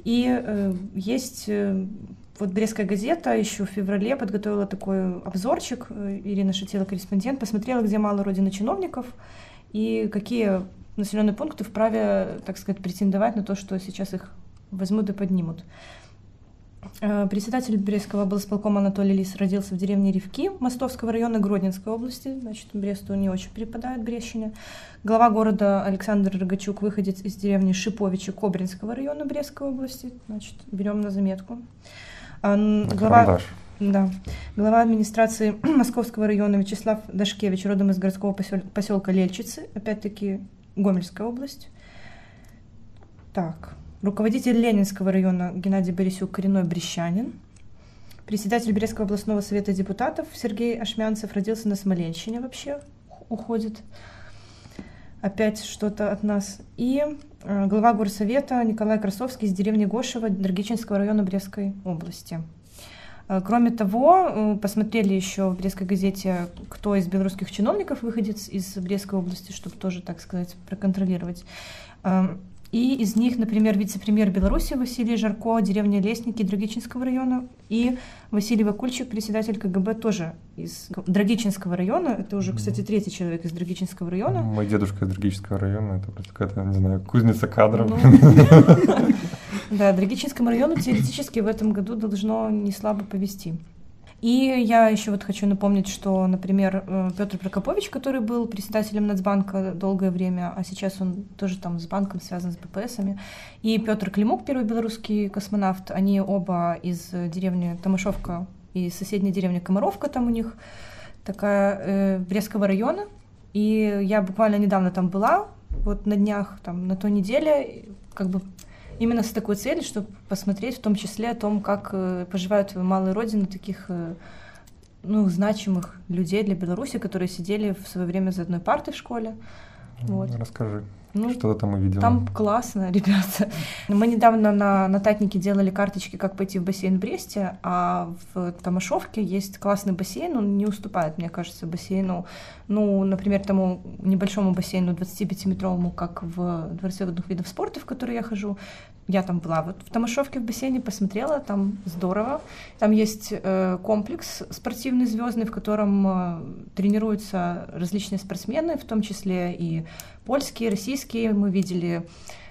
И э, есть э, вот Брестская газета еще в феврале подготовила такой обзорчик, э, Ирина Шатила, корреспондент, посмотрела, где мало родина чиновников и какие населенные пункты вправе, так сказать, претендовать на то, что сейчас их возьмут и поднимут. Э, председатель Брестского облсполкома Анатолий Лис родился в деревне Ревки Мостовского района Гродненской области. Значит, Бресту не очень припадает Брещине. Глава города Александр Рогачук выходит из деревни Шиповичи Кобринского района Брестской области. Значит, берем на заметку. А, глава, да. Глава администрации [clears throat] Московского района Вячеслав Дашкевич, родом из городского поселка Лельчицы, опять-таки Гомельская область. Так, руководитель Ленинского района Геннадий Борисюк, коренной брещанин. Председатель Брестского областного совета депутатов Сергей Ашмянцев родился на Смоленщине вообще, уходит. Опять что-то от нас. И э, глава горсовета Николай Красовский из деревни Гошева Драгичинского района Брестской области. Э, кроме того, э, посмотрели еще в Брестской газете, кто из белорусских чиновников выходит из Брестской области, чтобы тоже, так сказать, проконтролировать. И из них, например, вице-премьер Беларуси Василий Жарко, деревня Лестники Драгичинского района, и Василий Вакульчик, председатель КГБ, тоже из Драгичинского района. Это уже, кстати, третий человек из Драгичинского района. Мой дедушка из Драгичинского района, это просто какая-то, не знаю, кузница кадров. Ну, [laughs] да, Драгичинскому району теоретически в этом году должно не слабо повести. И я еще вот хочу напомнить, что, например, э, Петр Прокопович, который был председателем Нацбанка долгое время, а сейчас он тоже там с банком связан с БПСами, и Петр Климук, первый белорусский космонавт, они оба из деревни Томашовка и соседняя деревня Комаровка там у них, такая э, Брестского района. И я буквально недавно там была, вот на днях, там, на той неделе, как бы именно с такой целью, чтобы посмотреть в том числе о том, как э, поживают малые родины таких э, ну, значимых людей для Беларуси, которые сидели в свое время за одной партой в школе. Вот. Расскажи. Ну, что ты там увидела? Там классно, [laughs] ребята. Мы недавно на, на Татнике делали карточки, как пойти в бассейн в Бресте, а в Тамашовке есть классный бассейн, он не уступает, мне кажется, бассейну, ну, например, тому небольшому бассейну 25-метровому, как в Дворце водных видов спорта, в который я хожу. Я там была вот в Тамашовке в бассейне, посмотрела, там здорово. Там есть э, комплекс спортивный звездный, в котором э, тренируются различные спортсмены, в том числе и польские, российские. Мы видели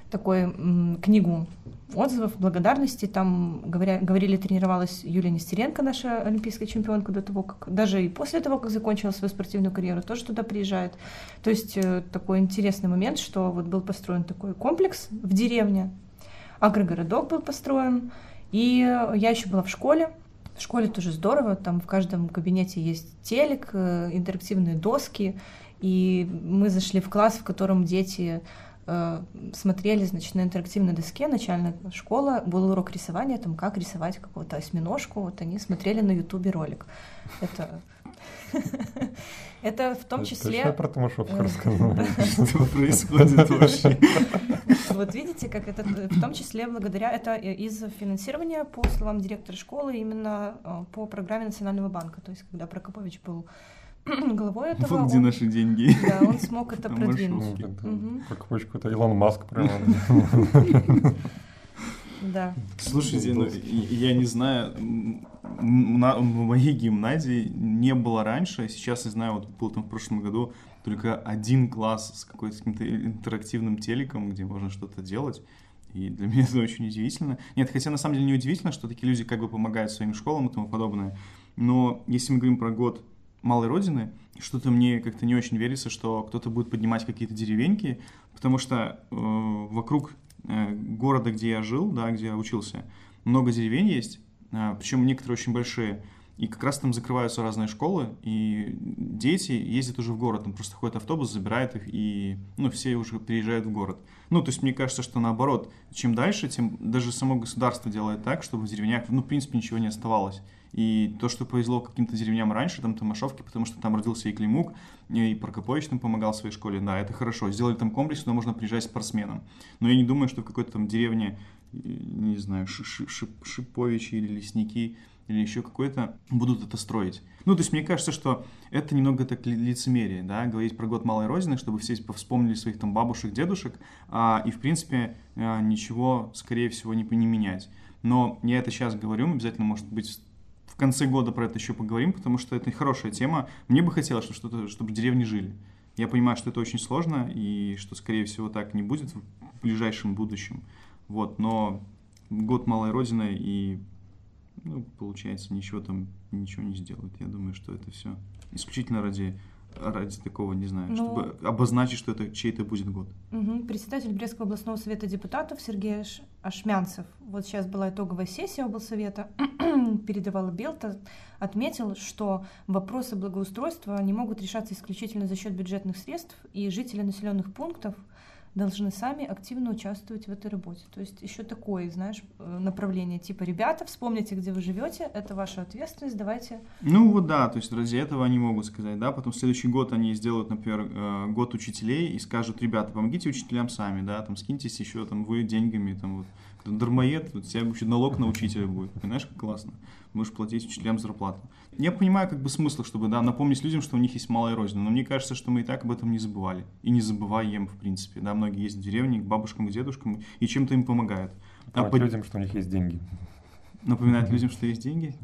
такую книгу отзывов, благодарности. Там говоря, говорили, тренировалась Юлия Нестеренко, наша олимпийская чемпионка, до того, как даже и после того, как закончила свою спортивную карьеру, тоже туда приезжает. То есть э, такой интересный момент, что вот был построен такой комплекс в деревне, агрогородок был построен, и я еще была в школе, в школе тоже здорово, там в каждом кабинете есть телек, э, интерактивные доски, и мы зашли в класс, в котором дети э, смотрели, значит, на интерактивной доске, начальная школа, был урок рисования, там, как рисовать какого-то осьминожку, вот они смотрели на ютубе ролик. Это [laughs] это в том числе... Точно про Томашовку э, рассказал. [laughs] [laughs] Что происходит вообще? Вот видите, как это в том числе благодаря это из финансирования, по словам директора школы, именно э, по программе Национального банка. То есть, когда Прокопович был [clears throat] главой этого. Вот где наши деньги. [laughs] Да, он смог это [laughs] продвинуть. Как угу. какой-то Илон Маск прямо. [laughs] Да. Слушайте, ну, я не знаю, на, в моей гимназии не было раньше, сейчас я знаю, вот был там в прошлом году только один класс с какой-то интерактивным телеком, где можно что-то делать. И для меня это очень удивительно. Нет, хотя на самом деле не удивительно, что такие люди как бы помогают своим школам и тому подобное. Но если мы говорим про год малой родины, что-то мне как-то не очень верится, что кто-то будет поднимать какие-то деревеньки, потому что э, вокруг э, города, где я жил, да, где я учился, много деревень есть, э, причем некоторые очень большие, и как раз там закрываются разные школы, и дети ездят уже в город, там просто ходит автобус, забирает их, и ну, все уже приезжают в город. Ну, то есть мне кажется, что наоборот, чем дальше, тем даже само государство делает так, чтобы в деревнях, ну, в принципе, ничего не оставалось. И то, что повезло каким-то деревням раньше, там Томашовки, потому что там родился и Климук, и Прокопович там помогал своей школе, да, это хорошо. Сделали там комплекс, куда можно приезжать спортсменам. Но я не думаю, что в какой-то там деревне, э, не знаю, Шиповичи или Лесники, или еще какой-то, будут это строить. Ну, то есть мне кажется, что это немного так лицемерие, да, говорить про год малой родины, чтобы все вспомнили своих там бабушек, дедушек, а, и, в принципе, а, ничего, скорее всего, не, не менять. Но я это сейчас говорю, обязательно, может быть, в конце года про это еще поговорим, потому что это хорошая тема. Мне бы хотелось, чтобы, что-то, чтобы деревни жили. Я понимаю, что это очень сложно и что, скорее всего, так не будет в ближайшем будущем. Вот, но год малой родины и, ну, получается, ничего там, ничего не сделают. Я думаю, что это все исключительно ради ради такого, не знаю, ну, чтобы обозначить, что это чей-то будет год. Угу. Председатель Брестского областного совета депутатов Сергей Ашмянцев, вот сейчас была итоговая сессия облсовета, [clears throat] передавала Белта, отметил, что вопросы благоустройства не могут решаться исключительно за счет бюджетных средств, и жители населенных пунктов – должны сами активно участвовать в этой работе. То есть еще такое, знаешь, э, направление типа ребята, вспомните, где вы живете, это ваша ответственность, давайте. Ну вот да, то есть ради этого они могут сказать, да, потом следующий год они сделают, например, э, год учителей и скажут, ребята, помогите учителям сами, да, там скиньтесь еще там вы деньгами, там вот дармоед, вот тебя вообще налог на учителя будет, понимаешь, как классно будешь платить учителям зарплату. Я понимаю как бы смысл, чтобы да, напомнить людям, что у них есть малая родина, но мне кажется, что мы и так об этом не забывали. И не забываем, в принципе. Да, многие ездят в деревни к бабушкам, к дедушкам и чем-то им помогают. А по... людям, что у них есть деньги. Напоминать людям, что есть деньги?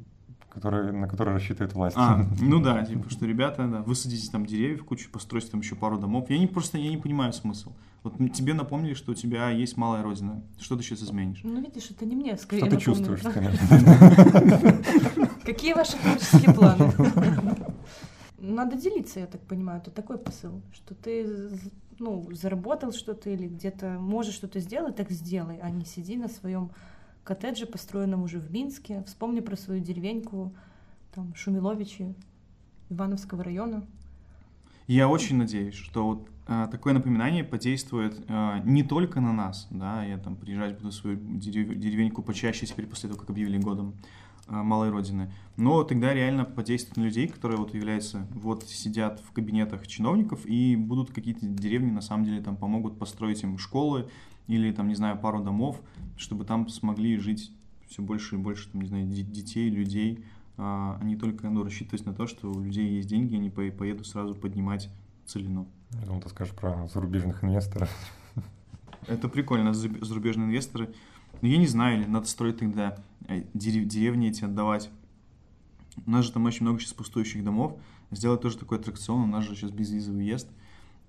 Которые, на которые рассчитывает власть. А, [laughs] ну да, типа, что ребята, да, высадите там деревьев, кучу, постройте там еще пару домов. Я не просто, я не понимаю смысл. Вот тебе напомнили, что у тебя есть малая родина. Что ты сейчас изменишь? Ну, видишь, это не мне, скорее Что ты чувствуешь, конечно. [laughs] Какие ваши творческие планы? [laughs] Надо делиться, я так понимаю, это такой посыл, что ты ну, заработал что-то или где-то можешь что-то сделать, так сделай, а не сиди на своем коттедже, построенном уже в Минске. Вспомни про свою деревеньку, там Шумиловичи Ивановского района. Я очень надеюсь, что вот а, такое напоминание подействует а, не только на нас, да, я там приезжать буду в свою дерев- деревеньку почаще теперь после того, как объявили годом а, малой родины, но тогда реально подействует на людей, которые вот являются, вот сидят в кабинетах чиновников и будут какие-то деревни на самом деле там помогут построить им школы или там, не знаю, пару домов, чтобы там смогли жить все больше и больше, там, не знаю, детей, людей, а не только ну, рассчитывать на то, что у людей есть деньги, они поедут сразу поднимать целину. Я думал, ты скажешь про зарубежных инвесторов. Это прикольно, зарубежные инвесторы. Но я не знаю, или надо строить тогда э, деревни эти отдавать. У нас же там очень много сейчас пустующих домов. Сделать тоже такой аттракцион. У нас же сейчас безвизовый въезд.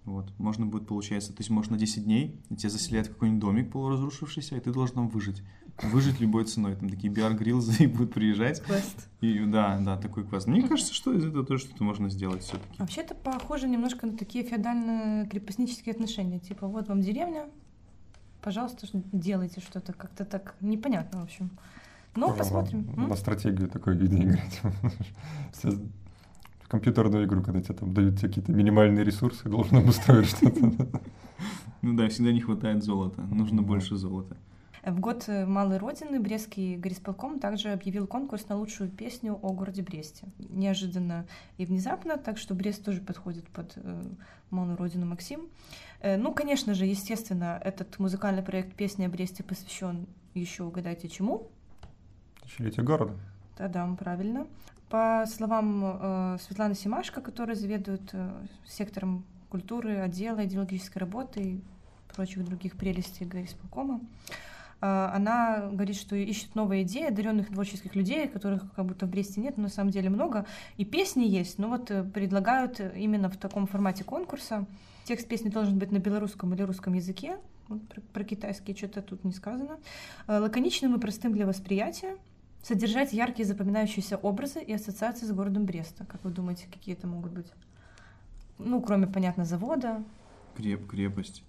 Вот, можно будет, получается, то есть, может, на 10 дней тебя заселяют в какой-нибудь домик полуразрушившийся, и ты должен там выжить. Выжить любой ценой. Там такие биар-грилзы [laughs] будут приезжать. Квест. И, да, да, такой квест. Мне кажется, что из этого тоже что-то можно сделать все-таки. Вообще это похоже немножко на такие феодально-крепостнические отношения. Типа, вот вам деревня, пожалуйста, делайте что-то. Как-то так непонятно, в общем. Ну, посмотрим. На, на стратегию такой виде играть. [laughs] компьютерную игру, когда тебе там дают тебе какие-то минимальные ресурсы, должен обустроить что-то. [laughs] Ну да, всегда не хватает золота, нужно больше золота. В год э, Малой Родины Брестский горисполком также объявил конкурс на лучшую песню о городе Бресте. Неожиданно и внезапно, так что Брест тоже подходит под э, Малую Родину Максим. Э, ну, конечно же, естественно, этот музыкальный проект «Песня о Бресте» посвящен еще, угадайте, чему? Тысячелетию города. Да-да, правильно. По словам э, Светланы Симашко, которая заведует э, сектором культуры, отдела идеологической работы и прочих других прелестей горисполкома, а, она говорит, что ищет новые идеи одаренных творческих людей, которых как будто в Бресте нет, но на самом деле много. И песни есть, но вот э, предлагают именно в таком формате конкурса. Текст песни должен быть на белорусском или русском языке. Про, про китайский что-то тут не сказано. Э, лаконичным и простым для восприятия. Содержать яркие запоминающиеся образы и ассоциации с городом Бреста. Как вы думаете, какие это могут быть? Ну, кроме, понятно, завода. Креп, крепость.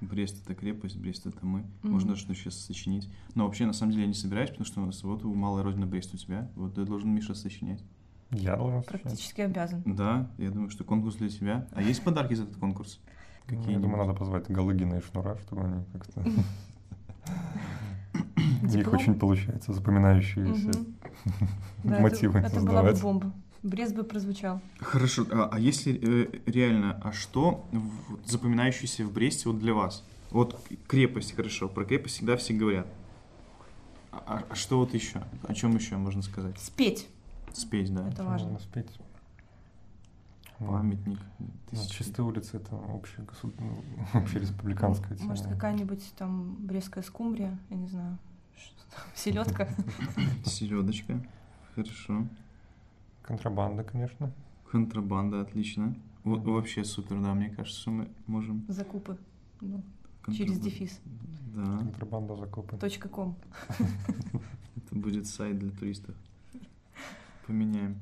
Брест это крепость, Брест это мы. Mm-hmm. Можно что сейчас сочинить. Но вообще, на самом деле, я не собираюсь, потому что у нас вот малая родина Брест у тебя. Вот ты должен, Миша, сочинять. Я должен Практически обязан. Да, я думаю, что конкурс для тебя. А есть подарки за этот конкурс? Какие ну, я думаю, надо позвать Галыгина и Шнура, чтобы они как-то... [laughs] [clears throat] У них очень получается запоминающиеся [laughs] мотивы Это была бы бомба. Брест бы прозвучал. Хорошо, а, а если э, реально, а что вот, запоминающееся в Бресте вот для вас? Вот крепость, хорошо, про крепость всегда все говорят. А, а что вот еще? О чем еще можно сказать? Спеть. Спеть, да. Это важно. Можно спеть. Памятник. Ну, чистые улицы это общая, ну, [laughs] общереспубликанская тема. Может, какая-нибудь там брестская скумбрия, я не знаю, селедка. Селедочка. Хорошо. Контрабанда, конечно. Контрабанда, отлично. Вот вообще супер, да, мне кажется, что мы можем... Закупы. Ну, через дефис. Да. Контрабанда закупы. Точка ком. [laughs] Это будет сайт для туристов. Поменяем.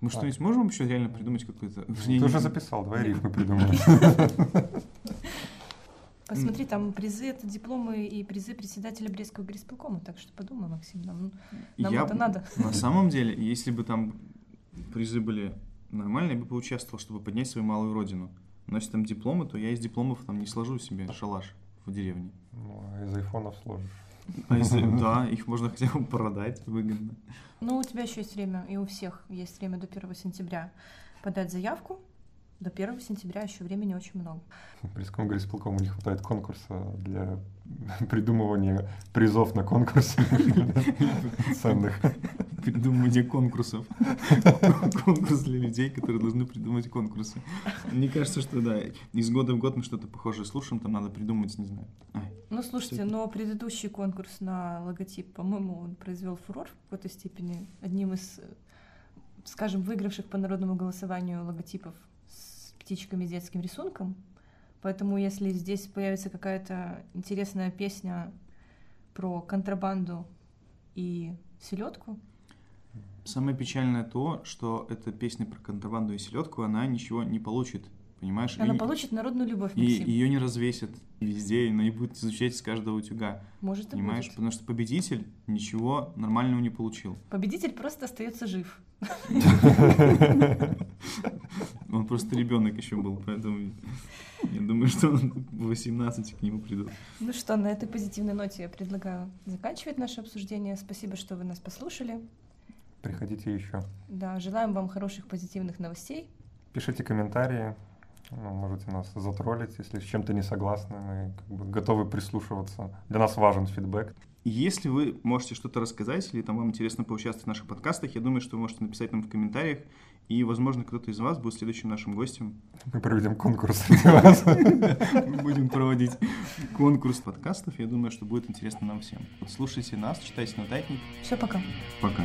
Мы что-нибудь можем еще реально придумать какой-то... Ты уже записал, давай рифмы [laughs] придумаем. [laughs] Посмотри, там призы это дипломы и призы председателя Брестского горисполкома, так что подумай, Максим, нам, нам Я, это надо. На самом деле, если бы там призы были нормальные, я бы поучаствовал, чтобы поднять свою малую родину. Но если там дипломы, то я из дипломов там не сложу себе шалаш в деревне. Ну, а из айфонов сложишь. А если, да, их можно хотя бы продать выгодно. Ну, у тебя еще есть время, и у всех есть время до 1 сентября подать заявку. До 1 сентября еще времени очень много. Пресском горисполкому не хватает конкурса для [laughs] придумывания призов на конкурсе [laughs] ценных. Придумывание конкурсов. [laughs] Конкурс для людей, которые должны придумать конкурсы. Мне кажется, что да, из года в год мы что-то похожее слушаем, там надо придумать, не знаю. Ну, слушайте, но предыдущий конкурс на логотип, по-моему, он произвел фурор в какой-то степени. Одним из, скажем, выигравших по народному голосованию логотипов птичками и детским рисунком. Поэтому, если здесь появится какая-то интересная песня про контрабанду и селедку. Самое печальное то, что эта песня про контрабанду и селедку, она ничего не получит Понимаешь? Она И- получит народную любовь, И Максим. ее не развесят везде, она не будет изучать из каждого утюга. Может, и Понимаешь? будет. Потому что победитель ничего нормального не получил. Победитель просто остается жив. Он просто ребенок еще был, поэтому я думаю, что он в 18 к нему придут. Ну что, на этой позитивной ноте я предлагаю заканчивать наше обсуждение. Спасибо, что вы нас послушали. Приходите еще. Да, желаем вам хороших позитивных новостей. Пишите комментарии. Ну, можете нас затроллить, если с чем-то не согласны. Мы как бы готовы прислушиваться. Для нас важен фидбэк. Если вы можете что-то рассказать или там вам интересно поучаствовать в наших подкастах, я думаю, что вы можете написать нам в комментариях, и, возможно, кто-то из вас будет следующим нашим гостем. Мы проведем конкурс среди вас. Мы будем проводить конкурс подкастов. Я думаю, что будет интересно нам всем. Слушайте нас, читайте нотатник. Все, пока. Пока.